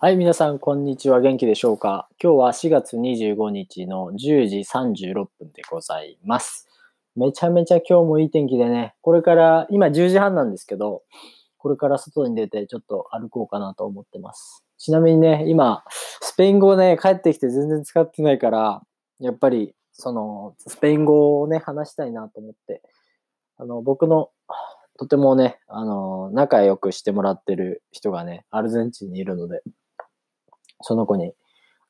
はい、皆さん、こんにちは。元気でしょうか？今日は4月25日の10時36分でございます。めちゃめちゃ今日もいい天気でね、これから、今10時半なんですけど、これから外に出てちょっと歩こうかなと思ってます。ちなみにね、今、スペイン語ね、帰ってきて全然使ってないから、やっぱり、その、スペイン語をね、話したいなと思って、あの、僕の、とてもね、あの、仲良くしてもらってる人がね、アルゼンチンにいるので、その子に、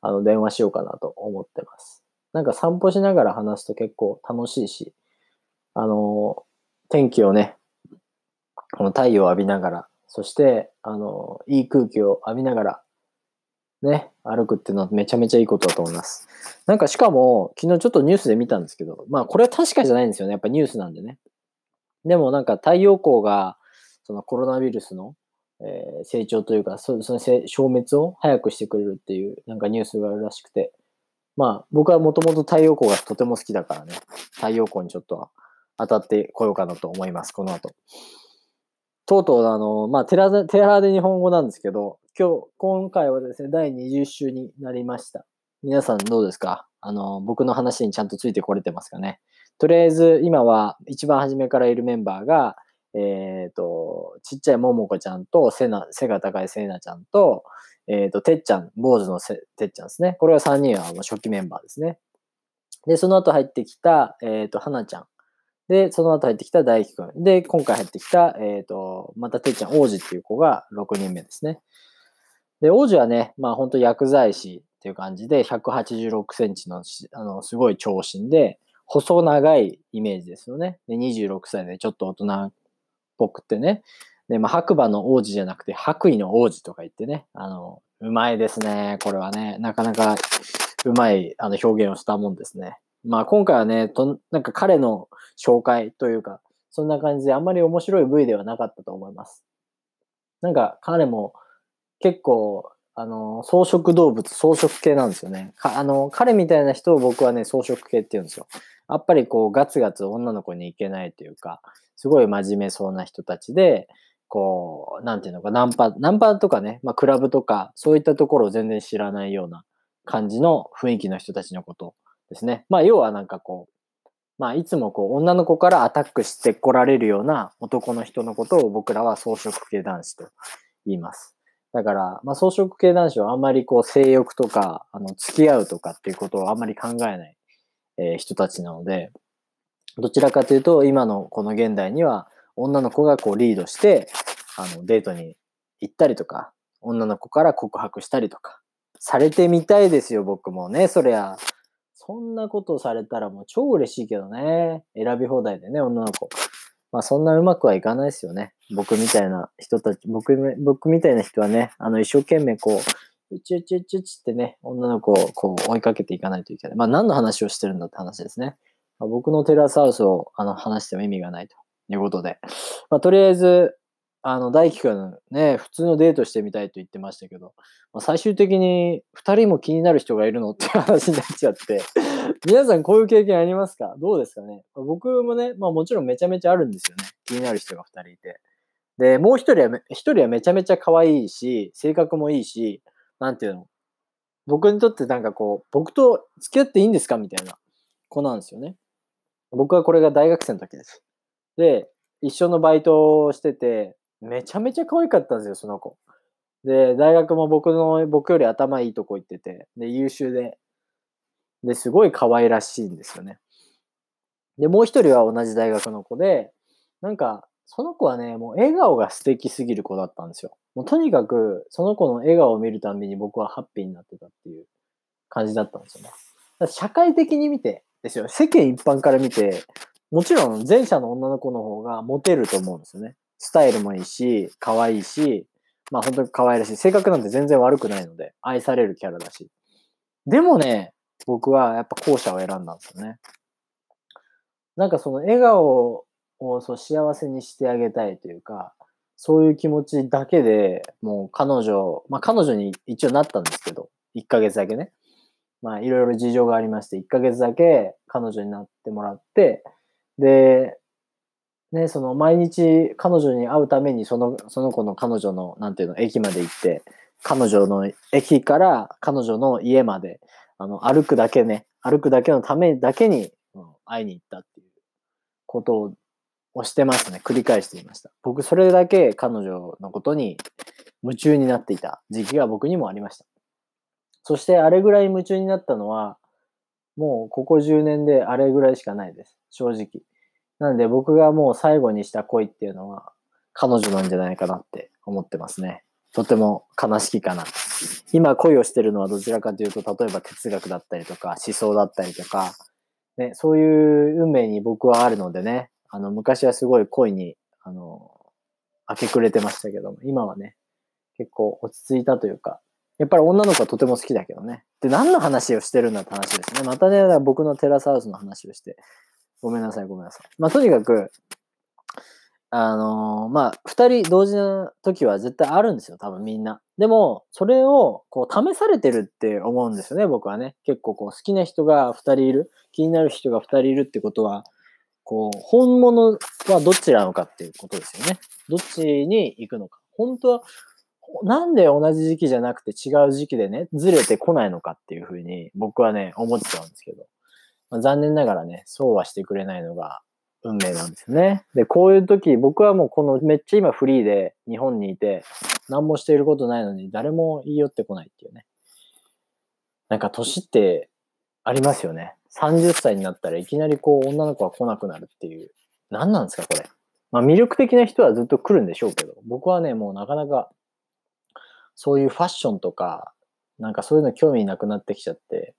あの、電話しようかなと思ってます。なんか散歩しながら話すと結構楽しいし、あの、天気をね、この太陽を浴びながら、そして、あの、いい空気を浴びながら、ね、歩くっていうのはめちゃめちゃいいことだと思います。なんかしかも、昨日ちょっとニュースで見たんですけど、まあこれは確かじゃないんですよね。やっぱニュースなんでね。でもなんか太陽光が、そのコロナウイルスの、えー成長というか、そその消滅を早くしてくれるっていう、なんかニュースがあるらしくて、まあ僕はもともと太陽光がとても好きだからね、太陽光にちょっと当たってこようかなと思います、この後。とうとうあの、まあテラ、テラで日本語なんですけど、今日、今回はですね、第20週になりました。皆さんどうですか？あの、僕の話にちゃんとついてこれてますかね？とりあえず、今は一番初めからいるメンバーが、えっ、と、ちっちゃいももこちゃんと、背な、背が高いせいなちゃんと、えっ、と、てっちゃん、坊主のせてっちゃんですね。これは3人はあの初期メンバーですね。で、その後入ってきた、えっ、と、はなちゃん。で、その後入ってきた大輝くん。で、今回入ってきた、えっ、と、またてっちゃん、王子っていう子が6人目ですね。で、王子はね、まあ本当薬剤師っていう感じで、186センチの、あの、すごい長身で、細長いイメージですよね。で、26歳でちょっと大人ぽくてね。で、まあ白馬の王子じゃなくて白衣の王子とか言ってね。あの、うまいですね。これはね、なかなかうまいあの表現をしたもんですね。まあ今回はね、となんか彼の紹介というか、そんな感じであんまり面白い V ではなかったと思います。なんか彼も結構、あの、草食動物、草食系なんですよね。あの、彼みたいな人を僕はね、草食系って言うんですよ。やっぱりこう、ガツガツ女の子に行けないというか、すごい真面目そうな人たちで、こう、なんていうのか、ナンパ、ナンパとかね、まあ、クラブとか、そういったところを全然知らないような感じの雰囲気の人たちのことですね。まあ、要はなんかこう、まあ、いつもこう、女の子からアタックしてこられるような男の人のことを僕らは草食系男子と言います。だから、まあ、草食系男子はあんまりこう、性欲とか、あの、付き合うとかっていうことをあんまり考えない、えー人たちなので、どちらかというと、今のこの現代には、女の子がこうリードして、あの、デートに行ったりとか、女の子から告白したりとか、されてみたいですよ、僕もね、そりゃ。そんなことされたらもう超嬉しいけどね。選び放題でね、女の子。まあそんなうまくはいかないですよね。僕みたいな人たち、僕み、僕みたいな人はね、あの一生懸命こう、うちうちゅうちゅうちってね、女の子をこう追いかけていかないといけない。まあ何の話をしてるんだって話ですね。まあ僕のテラスハウスをあの話しても意味がないということで。まあとりあえず、あの、大輝くんね、普通のデートしてみたいと言ってましたけど、まあ、最終的に二人も気になる人がいるのって話になっちゃって、皆さんこういう経験ありますか？どうですかね？僕もね、まあもちろんめちゃめちゃあるんですよね。気になる人が二人いて。で、もう一人はめ、一人はめちゃめちゃ可愛いし、性格もいいし、なんていうの？僕にとってなんかこう、僕と付き合っていいんですか？みたいな子なんですよね。僕はこれが大学生の時です。で、一緒のバイトをしてて、めちゃめちゃ可愛かったんですよ、その子。で、大学も僕の、僕より頭いいとこ行ってて、で、優秀で、で、すごい可愛らしいんですよね。で、もう一人は同じ大学の子で、なんか、その子はね、もう笑顔が素敵すぎる子だったんですよ。もうとにかく、その子の笑顔を見るたびに僕はハッピーになってたっていう感じだったんですよね。社会的に見てですよ。世間一般から見て、もちろん前者の女の子の方がモテると思うんですよね。スタイルもいいし、可愛いし、まあ本当に可愛らしい。性格なんて全然悪くないので、愛されるキャラだし。でもね、僕はやっぱ後者を選んだんですよね。なんかその笑顔をそう幸せにしてあげたいというか、そういう気持ちだけで、もう彼女、まあ彼女に一応なったんですけど、1ヶ月だけね。まあいろいろ事情がありまして、1ヶ月だけ彼女になってもらって、で、ね、その毎日彼女に会うためにその、その子の彼女の、なんていうの、駅まで行って、彼女の駅から彼女の家まで、あの、歩くだけね、歩くだけのためだけに、会いに行ったっていうことをしてましたね。繰り返していました。僕、それだけ彼女のことに夢中になっていた時期が僕にもありました。そして、あれぐらい夢中になったのは、もうここ10年であれぐらいしかないです。正直。なんで僕がもう最後にした恋っていうのは彼女なんじゃないかなって思ってますね。とても悲しきかな。今恋をしてるのはどちらかというと、例えば哲学だったりとか思想だったりとか、ね、そういう運命に僕はあるのでね、あの、昔はすごい恋に、あの、明け暮れてましたけども、今はね、結構落ち着いたというか、やっぱり女の子はとても好きだけどね。で、何の話をしてるんだって話ですね。またね、僕のテラスハウスの話をして。ごめんなさい、ごめんなさい。まあ、とにかく、あのーまあ、二人同時の時は絶対あるんですよ、多分みんな。でも、それを、こう、試されてるって思うんですよね、僕はね。結構、こう、好きな人が二人いる、気になる人が二人いるってことは、こう、本物はどっちなのかっていうことですよね。どっちに行くのか。本当は、なんで同じ時期じゃなくて違う時期でね、ずれてこないのかっていうふうに僕はね、思っちゃうんですけど。まあ、残念ながらね、そうはしてくれないのが運命なんですよね。で、こういう時、僕はもうこのめっちゃ今フリーで日本にいて、何もしていることないのに誰も言い寄ってこないっていうね。なんか年ってありますよね。30歳になったらいきなりこう女の子が来なくなるっていう。何なんですか、これ。まあ魅力的な人はずっと来るんでしょうけど、僕はね、もうなかなかそういうファッションとか、なんかそういうの興味なくなってきちゃって、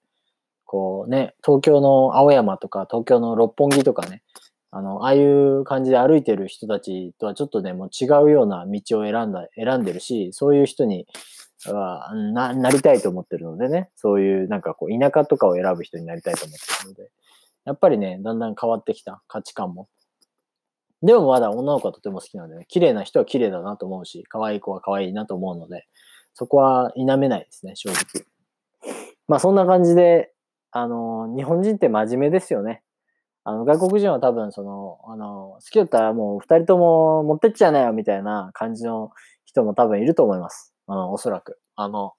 こうね、東京の青山とか、東京の六本木とかね、あの、ああいう感じで歩いてる人たちとはちょっとね、もう違うような道を選んだ、選んでるし、そういう人に、はな、なりたいと思ってるのでね、そういうなんかこう、田舎とかを選ぶ人になりたいと思ってるので、やっぱりね、だんだん変わってきた価値観も。でもまだ女の子はとても好きなので、ね、綺麗な人は綺麗だなと思うし、可愛い子は可愛いなと思うので、そこは否めないですね、正直。まあそんな感じで、あの、日本人って真面目ですよね。あの、外国人は多分その、あの、好きだったらもう二人とも持ってっちゃうなよみたいな感じの人も多分いると思います。あの、おそらく。あの、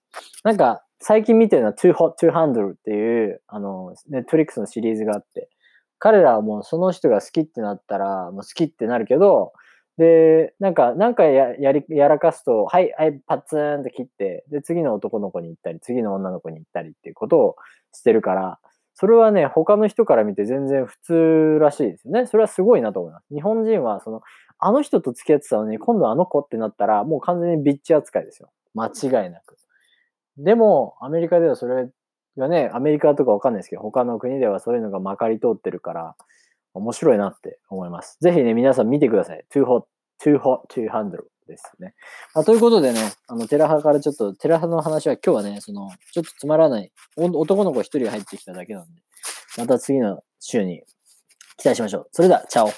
なんか、最近見てるのは Too Hot to Handle っていう、あの、Netflix のシリーズがあって、彼らはもうその人が好きってなったら、もう好きってなるけど、で、なんか、なんかややり、やらかすと、はい、はい、パツーンって切って、で、次の男の子に行ったり、次の女の子に行ったりっていうことをしてるから、それはね、他の人から見て全然普通らしいですよね。それはすごいなと思います。日本人は、その、あの人と付き合ってたのに、今度あの子ってなったら、もう完全にビッチ扱いですよ。間違いなく。でも、アメリカではそれがね、アメリカとかわかんないですけど、他の国ではそういうのがまかり通ってるから、面白いなって思います。ぜひね、皆さん見てください。too hot, too hot to handle ですね。まあ、ということでね、あの、テラハからちょっと、テラハの話は今日はね、その、ちょっとつまらない、男の子一人入ってきただけなんで、また次の週に期待しましょう。それでは、チャオ